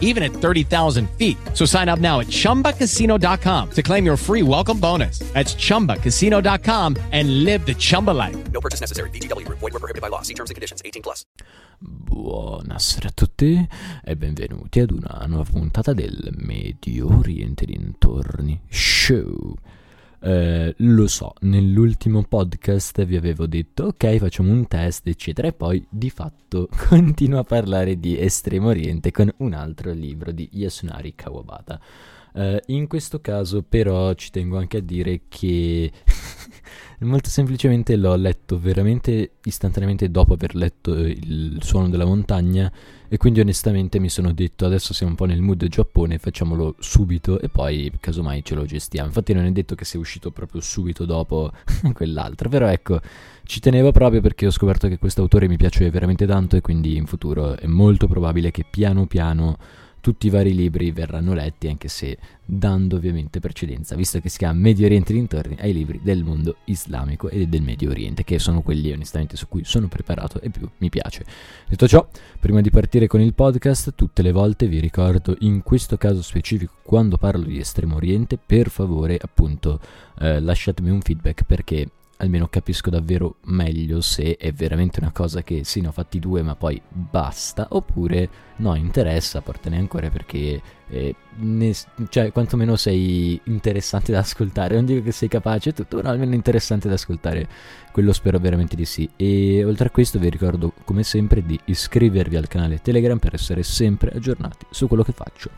even at 30,000 feet. So sign up now at chumbacasino.com to claim your free welcome bonus. That's chumbacasino.com and live the Chumba life. No purchase necessary. VGW Group. Void were prohibited by law. See terms and conditions. 18 plus. Buonasera a tutti e benvenuti ad una nuova puntata del Medio Oriente dintorni show. Eh, lo so, nell'ultimo podcast vi avevo detto ok facciamo un test eccetera e poi di fatto continuo a parlare di Estremo Oriente con un altro libro di Yasunari Kawabata. Eh, in questo caso però ci tengo anche a dire che molto semplicemente l'ho letto veramente istantaneamente dopo aver letto il suono della montagna e quindi onestamente mi sono detto adesso siamo un po' nel mood Giappone, facciamolo subito e poi casomai ce lo gestiamo. Infatti non è detto che sia uscito proprio subito dopo quell'altro, però ecco, ci tenevo proprio perché ho scoperto che questo autore mi piace veramente tanto e quindi in futuro è molto probabile che piano piano tutti i vari libri verranno letti, anche se dando ovviamente precedenza, visto che si chiama Medio Oriente dintorni, ai libri del mondo islamico e del Medio Oriente, che sono quelli onestamente su cui sono preparato e più mi piace. Detto ciò, prima di partire con il podcast, tutte le volte vi ricordo, in questo caso specifico, quando parlo di Estremo Oriente, per favore appunto eh, lasciatemi un feedback perché almeno capisco davvero meglio se è veramente una cosa che sì, ne ho fatti due ma poi basta, oppure no, interessa, portane ancora perché eh, ne, cioè, quantomeno sei interessante da ascoltare, non dico che sei capace tutto, però almeno interessante da ascoltare, quello spero veramente di sì. E oltre a questo vi ricordo come sempre di iscrivervi al canale Telegram per essere sempre aggiornati su quello che faccio.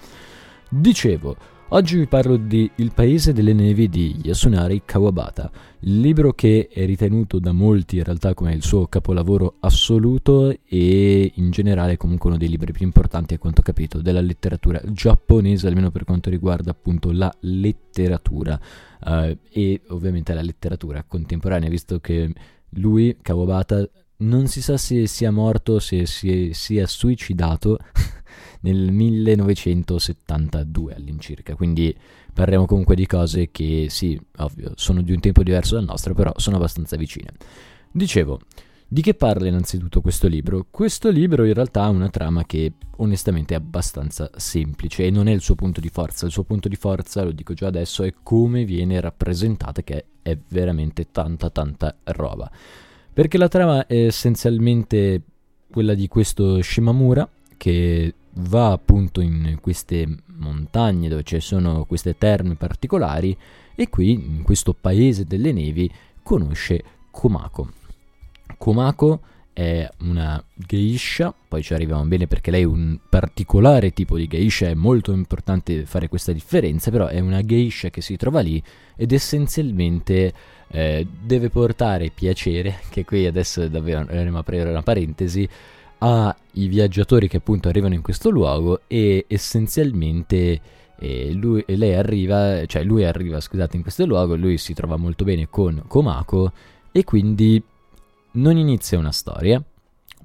Dicevo, Oggi vi parlo di Il paese delle nevi di Yasunari Kawabata, il libro che è ritenuto da molti in realtà come il suo capolavoro assoluto e in generale comunque uno dei libri più importanti a quanto capito della letteratura giapponese, almeno per quanto riguarda appunto la letteratura uh, e ovviamente la letteratura contemporanea, visto che lui, Kawabata, non si sa se sia morto, se si sia suicidato nel 1972 all'incirca, quindi parliamo comunque di cose che sì, ovvio, sono di un tempo diverso dal nostro, però sono abbastanza vicine. Dicevo, di che parla innanzitutto questo libro? Questo libro in realtà ha una trama che onestamente è abbastanza semplice e non è il suo punto di forza. Il suo punto di forza, lo dico già adesso, è come viene rappresentata, che è veramente tanta tanta roba. Perché la trama è essenzialmente quella di questo Shimamura che va appunto in queste montagne dove ci sono queste terme particolari e qui in questo paese delle nevi conosce Komako. Komako è una geisha, poi ci arriviamo bene perché lei è un particolare tipo di geisha, è molto importante fare questa differenza, però è una geisha che si trova lì ed essenzialmente eh, deve portare piacere, che qui adesso davvero andremo a aprire una parentesi, ai viaggiatori che appunto arrivano in questo luogo e essenzialmente eh, lui, lei arriva, cioè lui arriva scusate in questo luogo, lui si trova molto bene con Komako e quindi non inizia una storia,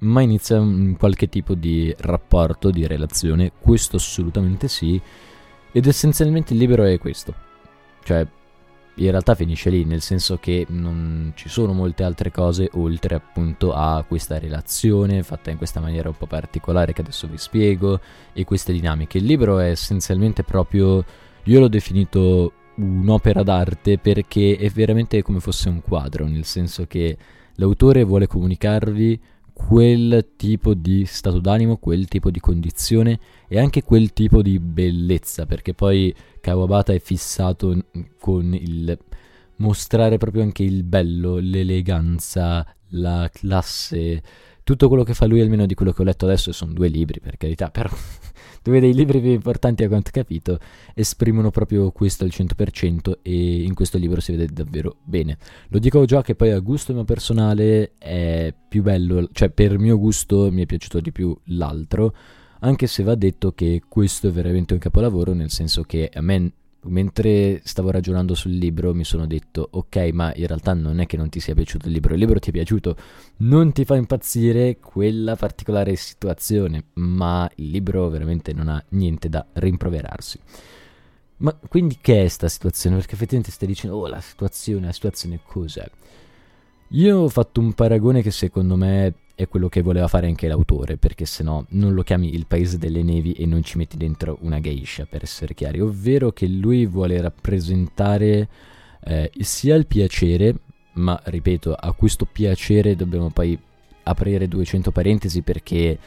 ma inizia un qualche tipo di rapporto, di relazione, questo assolutamente sì, ed essenzialmente il libro è questo, cioè in realtà finisce lì, nel senso che non ci sono molte altre cose oltre appunto a questa relazione fatta in questa maniera un po' particolare che adesso vi spiego e queste dinamiche. Il libro è essenzialmente proprio, io l'ho definito un'opera d'arte perché è veramente come fosse un quadro, nel senso che l'autore vuole comunicarvi quel tipo di stato d'animo, quel tipo di condizione e anche quel tipo di bellezza, perché poi Kawabata è fissato con il mostrare proprio anche il bello, l'eleganza, la classe, tutto quello che fa lui, almeno di quello che ho letto adesso, e sono due libri per carità, però due dei libri più importanti a quanto ho capito esprimono proprio questo al 100% e in questo libro si vede davvero bene. Lo dico già che poi a gusto mio personale è più bello, cioè per mio gusto mi è piaciuto di più l'altro, anche se va detto che questo è veramente un capolavoro, nel senso che a me mentre stavo ragionando sul libro mi sono detto ok ma in realtà non è che non ti sia piaciuto il libro, il libro ti è piaciuto, non ti fa impazzire quella particolare situazione, ma il libro veramente non ha niente da rimproverarsi. Ma quindi che è sta situazione? Perché effettivamente stai dicendo oh la situazione, la situazione cos'è? Io ho fatto un paragone che secondo me è quello che voleva fare anche l'autore, perché se no non lo chiami il paese delle nevi e non ci metti dentro una geisha, per essere chiari, ovvero che lui vuole rappresentare eh, sia il piacere, ma ripeto, a questo piacere dobbiamo poi aprire 200 parentesi perché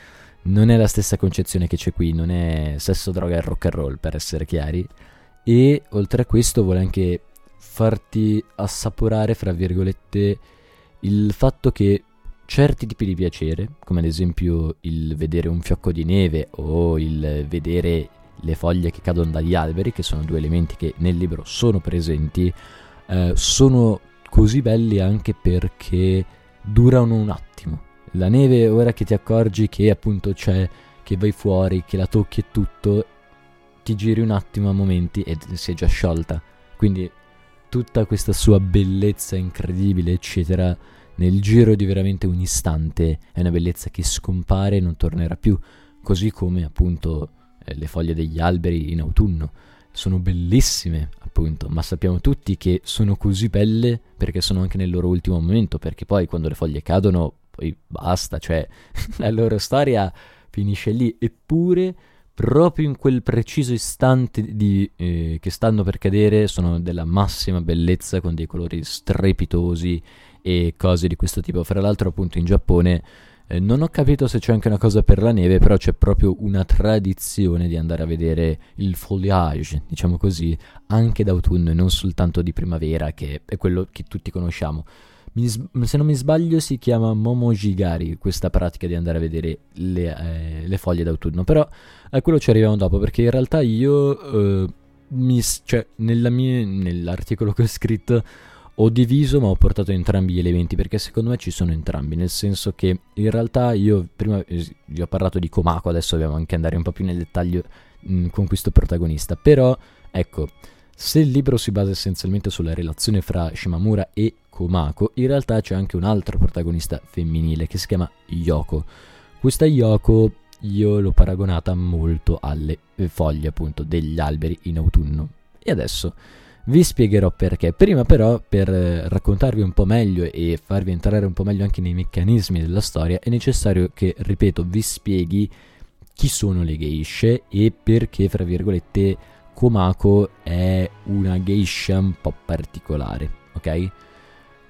non è la stessa concezione che c'è qui, non è sesso, droga e rock and roll, per essere chiari, e oltre a questo vuole anche farti assaporare, fra virgolette, il fatto che certi tipi di piacere, come ad esempio il vedere un fiocco di neve o il vedere le foglie che cadono dagli alberi, che sono due elementi che nel libro sono presenti, eh, sono così belli anche perché durano un attimo. La neve, ora che ti accorgi che appunto c'è, che vai fuori, che la tocchi e tutto, ti giri un attimo a momenti e si è già sciolta. Quindi tutta questa sua bellezza incredibile, eccetera, nel giro di veramente un istante è una bellezza che scompare e non tornerà più, così come appunto eh, le foglie degli alberi in autunno. Sono bellissime, appunto, ma sappiamo tutti che sono così belle perché sono anche nel loro ultimo momento, perché poi quando le foglie cadono, poi basta, cioè la loro storia finisce lì, eppure proprio in quel preciso istante di, eh, che stanno per cadere sono della massima bellezza con dei colori strepitosi e cose di questo tipo. Fra l'altro, appunto, in Giappone eh, non ho capito se c'è anche una cosa per la neve, però c'è proprio una tradizione di andare a vedere il foliage, diciamo così, anche d'autunno e non soltanto di primavera, che è quello che tutti conosciamo. Mi, se non mi sbaglio si chiama momojigari questa pratica di andare a vedere le, eh, le foglie d'autunno, però a quello ci arriviamo dopo perché in realtà io, eh, mi, cioè, mia, nell'articolo che ho scritto ho diviso ma ho portato entrambi gli elementi perché secondo me ci sono entrambi, nel senso che in realtà io prima vi ho parlato di Komako, adesso dobbiamo anche andare un po' più nel dettaglio mh, con questo protagonista, però ecco, se il libro si basa essenzialmente sulla relazione fra Shimamura e Komako, in realtà c'è anche un altro protagonista femminile che si chiama Yoko. Questa Yoko io l'ho paragonata molto alle foglie appunto degli alberi in autunno. E adesso vi spiegherò perché. Prima però, per eh, raccontarvi un po' meglio e farvi entrare un po' meglio anche nei meccanismi della storia, è necessario che, ripeto, vi spieghi chi sono le geishe e perché, fra virgolette, Komako è una geisha un po' particolare, ok?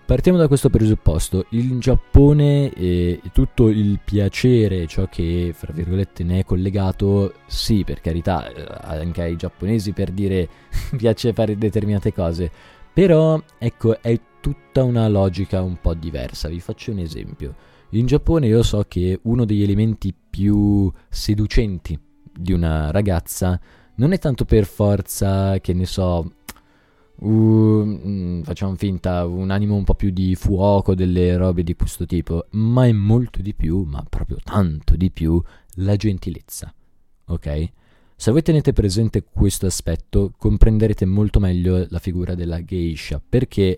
Partiamo da questo presupposto, in Giappone eh, tutto il piacere, ciò che fra virgolette ne è collegato, sì per carità, eh, anche ai giapponesi per dire piace fare determinate cose, però ecco è tutta una logica un po' diversa, vi faccio un esempio. In Giappone io so che uno degli elementi più seducenti di una ragazza non è tanto per forza, che ne so, uh, facciamo finta, un animo un po' più di fuoco, delle robe di questo tipo, ma è molto di più, ma proprio tanto di più, la gentilezza. Ok? Se voi tenete presente questo aspetto, comprenderete molto meglio la figura della geisha, perché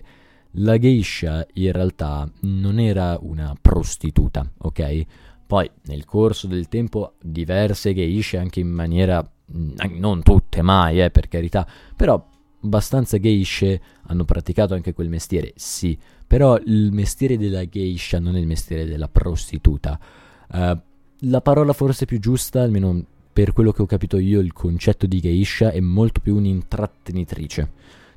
la geisha in realtà non era una prostituta, ok? Poi nel corso del tempo diverse geishe anche in maniera non tutte mai, eh, per carità, però abbastanza geishe hanno praticato anche quel mestiere, sì, però il mestiere della geisha non è il mestiere della prostituta. Uh, la parola forse più giusta, almeno per quello che ho capito io, il concetto di geisha è molto più un'intrattenitrice,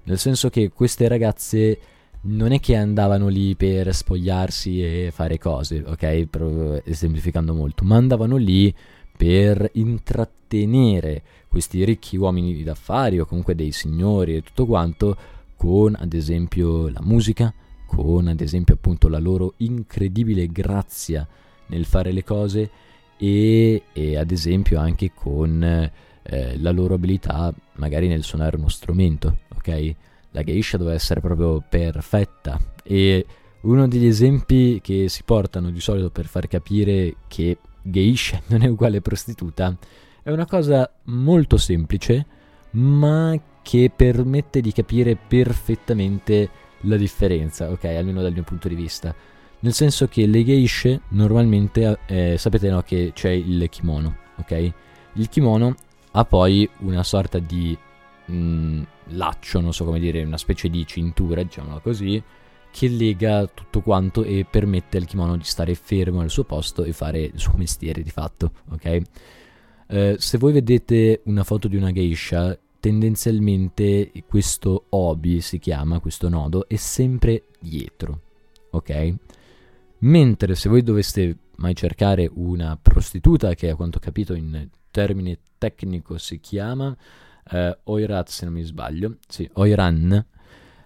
nel senso che queste ragazze non è che andavano lì per spogliarsi e fare cose, ok? Pro- esemplificando molto, ma andavano lì per intrattenere questi ricchi uomini d'affari o comunque dei signori e tutto quanto con ad esempio la musica, con ad esempio appunto la loro incredibile grazia nel fare le cose e, e ad esempio anche con eh, la loro abilità magari nel suonare uno strumento, ok? La geisha deve essere proprio perfetta e uno degli esempi che si portano di solito per far capire che geisha non è uguale prostituta è una cosa molto semplice, ma che permette di capire perfettamente la differenza, ok? Almeno dal mio punto di vista. Nel senso che le geishe normalmente, eh, sapete no, che c'è il kimono, ok? Il kimono ha poi una sorta di mh, mm, laccio, non so come dire, una specie di cintura, diciamola così, che lega tutto quanto e permette al kimono di stare fermo al suo posto e fare il suo mestiere di fatto, ok? Eh, se voi vedete una foto di una geisha, tendenzialmente questo obi si chiama, questo nodo, è sempre dietro, ok? Mentre se voi doveste mai cercare una prostituta, che a quanto ho capito in termine tecnico si chiama eh, Oirat, se non mi sbaglio, sì, Oiran,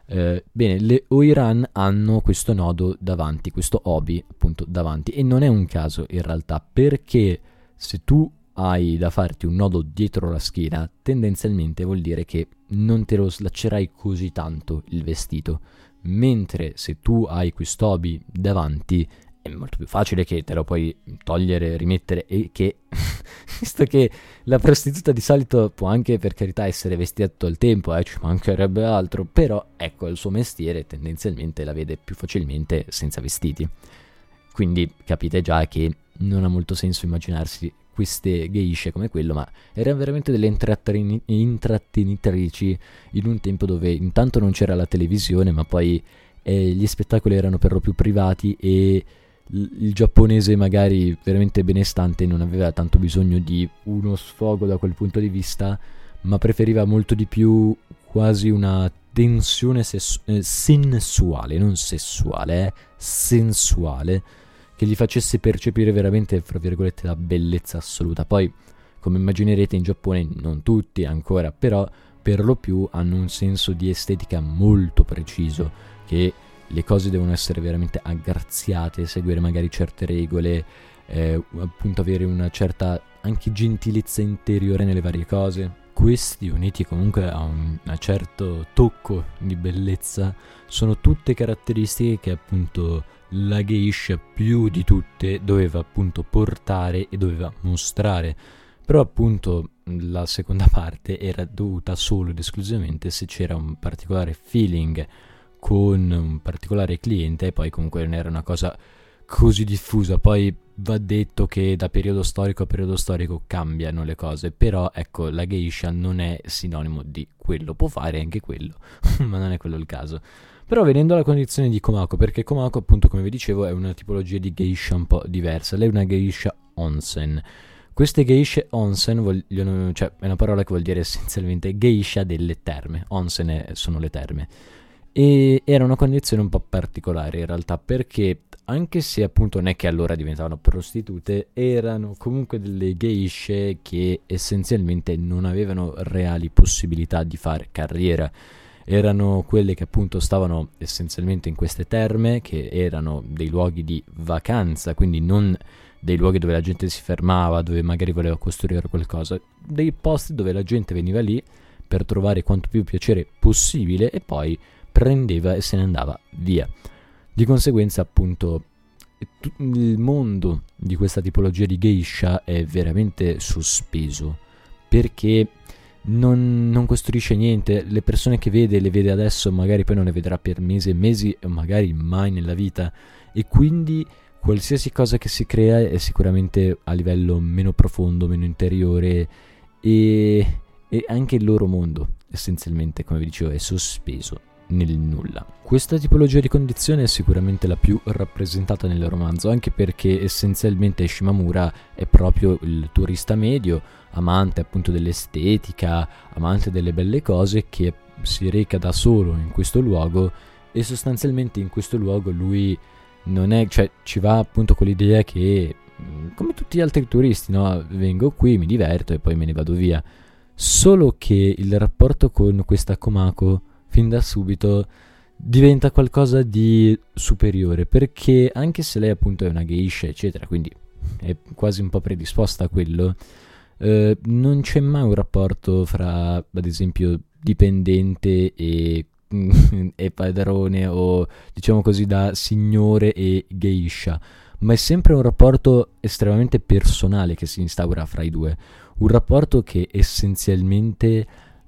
eh, bene, le Oiran hanno questo nodo davanti, questo obi appunto davanti, e non è un caso in realtà, perché se tu hai da farti un nodo dietro la schiena, tendenzialmente vuol dire che non te lo slaccerai così tanto il vestito. Mentre se tu hai quest'hobby davanti è molto più facile che te lo puoi togliere, rimettere e che, visto che la prostituta di solito può anche per carità essere vestita tutto il tempo, eh, ci mancherebbe altro, però ecco il suo mestiere tendenzialmente la vede più facilmente senza vestiti. Quindi capite già che non ha molto senso immaginarsi queste geishe come quello, ma erano veramente delle intratteni- intrattenitrici in un tempo dove intanto non c'era la televisione, ma poi eh, gli spettacoli erano per lo più privati e il giapponese magari veramente benestante non aveva tanto bisogno di uno sfogo da quel punto di vista, ma preferiva molto di più quasi una tensione sessu- eh, sensuale, non sessuale, eh, sensuale che gli facesse percepire veramente, fra virgolette, la bellezza assoluta. Poi, come immaginerete, in Giappone non tutti ancora, però per lo più hanno un senso di estetica molto preciso, che le cose devono essere veramente aggraziate, seguire magari certe regole, eh, appunto avere una certa anche gentilezza interiore nelle varie cose. Questi uniti comunque a un, a certo tocco di bellezza sono tutte caratteristiche che appunto la geisha più di tutte doveva appunto portare e doveva mostrare. Però appunto la seconda parte era dovuta solo ed esclusivamente se c'era un particolare feeling con un particolare cliente e poi comunque non era una cosa così diffusa. Poi va detto che da periodo storico a periodo storico cambiano le cose, però ecco la geisha non è sinonimo di quello, può fare anche quello, ma non è quello il caso. Però venendo alla condizione di Komako, perché Komako appunto come vi dicevo è una tipologia di geisha un po' diversa, lei è una geisha onsen. Queste geisha onsen vogliono, cioè è una parola che vuol dire essenzialmente geisha delle terme, onsen sono le terme. E era una condizione un po' particolare in realtà perché anche se appunto non è che allora diventavano prostitute, erano comunque delle geishe che essenzialmente non avevano reali possibilità di fare carriera. Erano quelle che appunto stavano essenzialmente in queste terme, che erano dei luoghi di vacanza, quindi non dei luoghi dove la gente si fermava, dove magari voleva costruire qualcosa, dei posti dove la gente veniva lì per trovare quanto più piacere possibile e poi prendeva e se ne andava via. Di conseguenza, appunto, il mondo di questa tipologia di geisha è veramente sospeso perché non, non, costruisce niente, le persone che vede le vede adesso, magari poi non le vedrà per mesi e mesi, magari mai nella vita, e quindi qualsiasi cosa che si crea è sicuramente a livello meno profondo, meno interiore e, e anche il loro mondo essenzialmente, come vi dicevo, è sospeso nel nulla. Questa tipologia di condizione è sicuramente la più rappresentata nel romanzo, anche perché essenzialmente Shimamura è proprio il turista medio, amante appunto dell'estetica, amante delle belle cose, che si reca da solo in questo luogo e sostanzialmente in questo luogo lui non è, cioè ci va appunto con l'idea che mm, come tutti gli altri turisti, no? vengo qui, mi diverto e poi me ne vado via. Solo che il rapporto con questa Komako fin da subito diventa qualcosa di superiore perché anche se lei appunto è una geisha eccetera quindi è quasi un po' predisposta a quello eh, non c'è mai un rapporto fra ad esempio dipendente e, e padrone o diciamo così da signore e geisha ma è sempre un rapporto estremamente personale che si instaura fra i due un rapporto che essenzialmente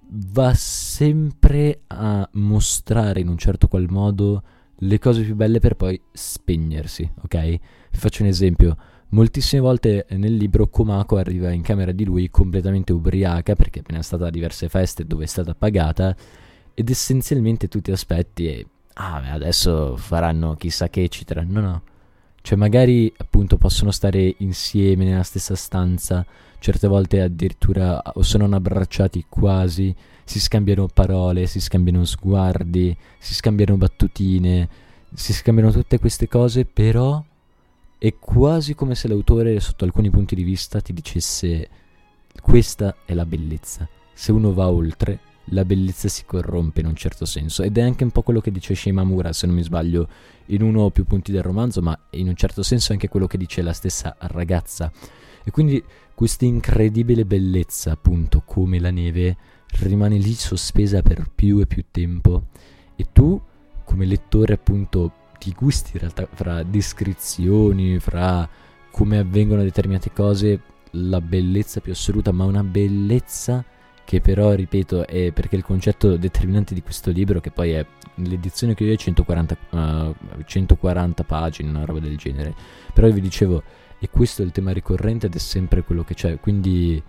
va sempre a mostrare in un certo qual modo le cose più belle per poi spegnersi, ok? Vi faccio un esempio. Moltissime volte nel libro Komako arriva in camera di lui completamente ubriaca perché è appena stata a diverse feste dove è stata pagata ed essenzialmente tu ti aspetti e ah, adesso faranno chissà che eccetera. No, no. Cioè magari appunto possono stare insieme nella stessa stanza, certe volte addirittura se non abbracciati quasi, si scambiano parole, si scambiano sguardi, si scambiano battutine, si scambiano tutte queste cose, però è quasi come se l'autore sotto alcuni punti di vista ti dicesse questa è la bellezza. Se uno va oltre, la bellezza si corrompe in un certo senso ed è anche un po' quello che dice Shimamura, se non mi sbaglio, in uno o più punti del romanzo, ma in un certo senso anche quello che dice la stessa ragazza. E quindi questa incredibile bellezza, appunto, come la neve, rimane lì sospesa per più e più tempo. E tu, come lettore, appunto, ti gusti in realtà fra descrizioni, fra come avvengono determinate cose, la bellezza più assoluta, ma una bellezza che però, ripeto, è perché il concetto determinante di questo libro, che poi è l'edizione che io ho è 140, uh, 140 pagine, una roba del genere, però vi dicevo, e questo è il tema ricorrente ed è sempre quello che c'è, quindi,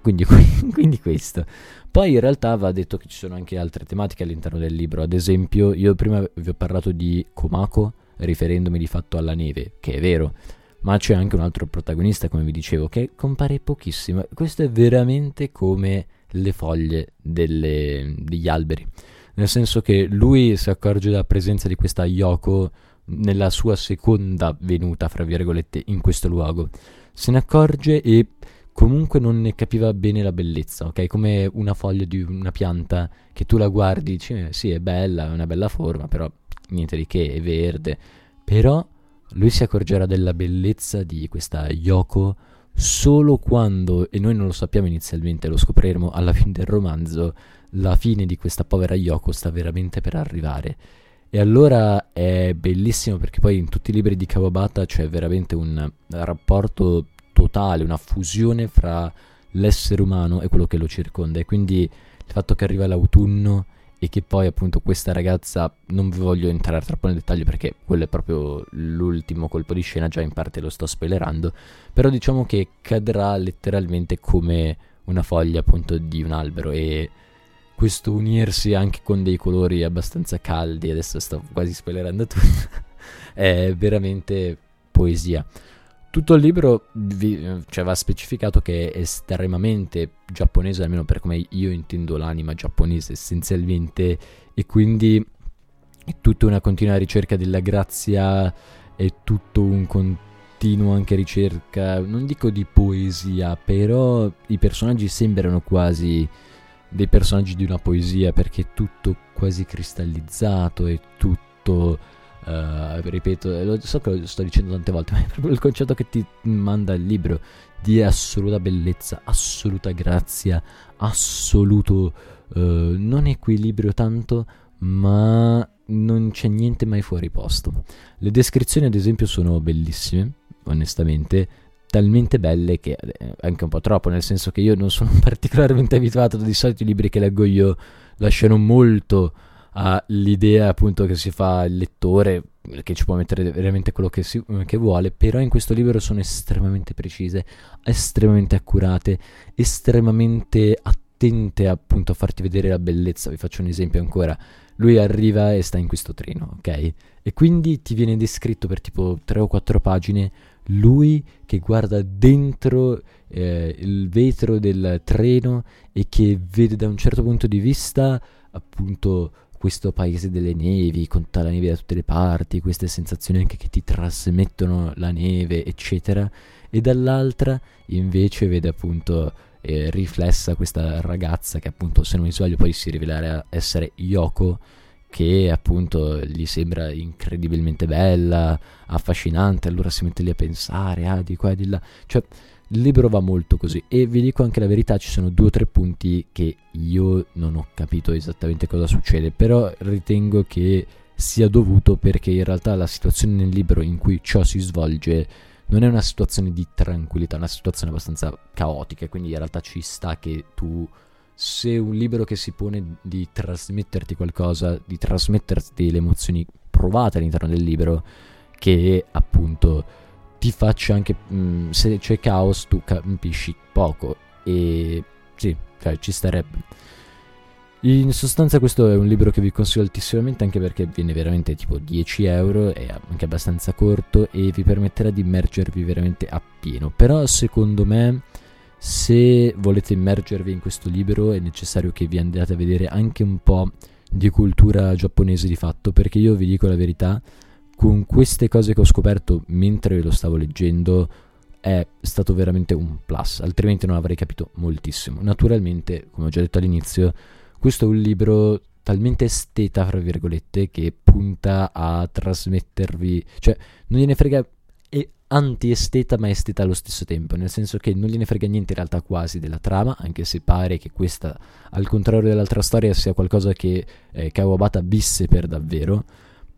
quindi, quindi questo. Poi in realtà va detto che ci sono anche altre tematiche all'interno del libro, ad esempio io prima vi ho parlato di Komako, riferendomi di fatto alla neve, che è vero, ma c'è anche un altro protagonista, come vi dicevo, che compare pochissimo. Questo è veramente come le foglie delle, degli alberi. Nel senso che lui si accorge della presenza di questa Yoko nella sua seconda venuta, fra virgolette, in questo luogo. Se ne accorge e comunque non ne capiva bene la bellezza, ok? Come una foglia di una pianta che tu la guardi, dici, eh, sì, è bella, è una bella forma, però niente di che, è verde. Però lui si accorgerà della bellezza di questa Yoko solo quando, e noi non lo sappiamo inizialmente, lo scopriremo alla fine del romanzo, la fine di questa povera Yoko sta veramente per arrivare. E allora è bellissimo perché poi in tutti i libri di Kawabata c'è veramente un rapporto totale, una fusione fra l'essere umano e quello che lo circonda. E quindi il fatto che arriva l'autunno e che poi appunto questa ragazza, non vi voglio entrare troppo nel dettaglio perché quello è proprio l'ultimo colpo di scena, già in parte lo sto spoilerando, però diciamo che cadrà letteralmente come una foglia appunto di un albero e questo unirsi anche con dei colori abbastanza caldi, adesso sto quasi spoilerando tutto, è veramente poesia. Tutto il libro vi, cioè, va specificato che è estremamente giapponese, almeno per come io intendo l'anima giapponese essenzialmente, e quindi è tutta una continua ricerca della grazia, è tutto un continuo anche ricerca, non dico di poesia, però i personaggi sembrano quasi dei personaggi di una poesia perché è tutto quasi cristallizzato, è tutto Uh, ripeto, lo so che lo sto dicendo tante volte, ma è proprio il concetto che ti manda il libro di assoluta bellezza, assoluta grazia, assoluto uh, non equilibrio tanto, ma non c'è niente mai fuori posto. Le descrizioni, ad esempio, sono bellissime, onestamente, talmente belle che eh, anche un po' troppo, nel senso che io non sono particolarmente abituato, di solito i libri che leggo io lasciano molto all'idea appunto che si fa il lettore che ci può mettere veramente quello che, si, che, vuole, però in questo libro sono estremamente precise, estremamente accurate, estremamente attente appunto a farti vedere la bellezza. Vi faccio un esempio ancora. Lui arriva e sta in questo treno, ok? E quindi ti viene descritto per tipo 3 o 4 pagine lui che guarda dentro eh, il vetro del treno e che vede da un certo punto di vista appunto questo paese delle nevi, con tutta la neve da tutte le parti, queste sensazioni anche che ti trasmettono la neve, eccetera, e dall'altra invece vede appunto eh, riflessa questa ragazza che appunto se non mi sbaglio poi si rivelerà essere Yoko, che appunto gli sembra incredibilmente bella, affascinante, allora si mette lì a pensare, ah di qua e di là, cioè il libro va molto così. E vi dico anche la verità, ci sono due o tre punti che io non ho capito esattamente cosa succede, però ritengo che sia dovuto perché in realtà la situazione nel libro in cui ciò si svolge non è una situazione di tranquillità, è una situazione abbastanza caotica, quindi in realtà ci sta che tu se un libro che si pone di trasmetterti qualcosa, di trasmetterti le emozioni provate all'interno del libro, che appunto ti faccia anche... Mh, mm, se c'è caos tu capisci poco e sì, cioè ci starebbe. In sostanza questo è un libro che vi consiglio altissimamente anche perché viene veramente tipo 10 euro, è anche abbastanza corto e vi permetterà di immergervi veramente appieno. Però secondo me se volete immergervi in questo libro è necessario che vi andate a vedere anche un po' di cultura giapponese di fatto perché io vi dico la verità, con queste cose che ho scoperto mentre lo stavo leggendo è stato veramente un plus, altrimenti non avrei capito moltissimo. Naturalmente, come ho già detto all'inizio, questo è un libro talmente esteta, fra virgolette, che punta a trasmettervi, cioè non gliene frega anti-esteta ma esteta allo stesso tempo, nel senso che non gliene frega niente in realtà quasi della trama, anche se pare che questa, al contrario dell'altra storia, sia qualcosa che eh, Kawabata visse per davvero,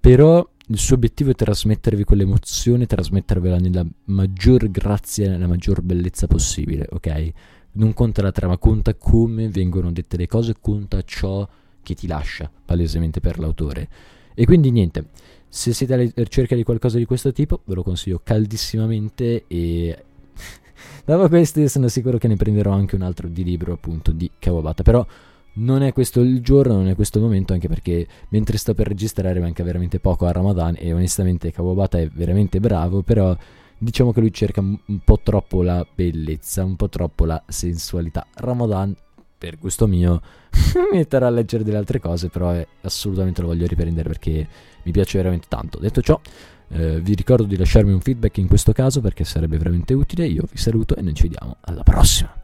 però il suo obiettivo è trasmettervi quell'emozione, trasmettervela nella maggior grazia, nella maggior bellezza possibile, ok? non conta la trama, conta come vengono dette le cose, conta ciò che ti lascia palesemente per l'autore. E quindi niente, se siete alla ricerca di qualcosa di questo tipo, ve lo consiglio caldissimamente e dopo questo sono sicuro che ne prenderò anche un altro di libro appunto di Kawabata, però non è questo il giorno, non è questo il momento, anche perché mentre sto per registrare manca veramente poco a Ramadan e onestamente Kawabata è veramente bravo, però diciamo che lui cerca un po' troppo la bellezza, un po' troppo la sensualità. Ramadan, per gusto mio, mi metterà a leggere delle altre cose, però è, assolutamente lo voglio riprendere perché mi piace veramente tanto. Detto ciò, eh, vi ricordo di lasciarmi un feedback in questo caso perché sarebbe veramente utile. Io vi saluto e noi ci vediamo alla prossima.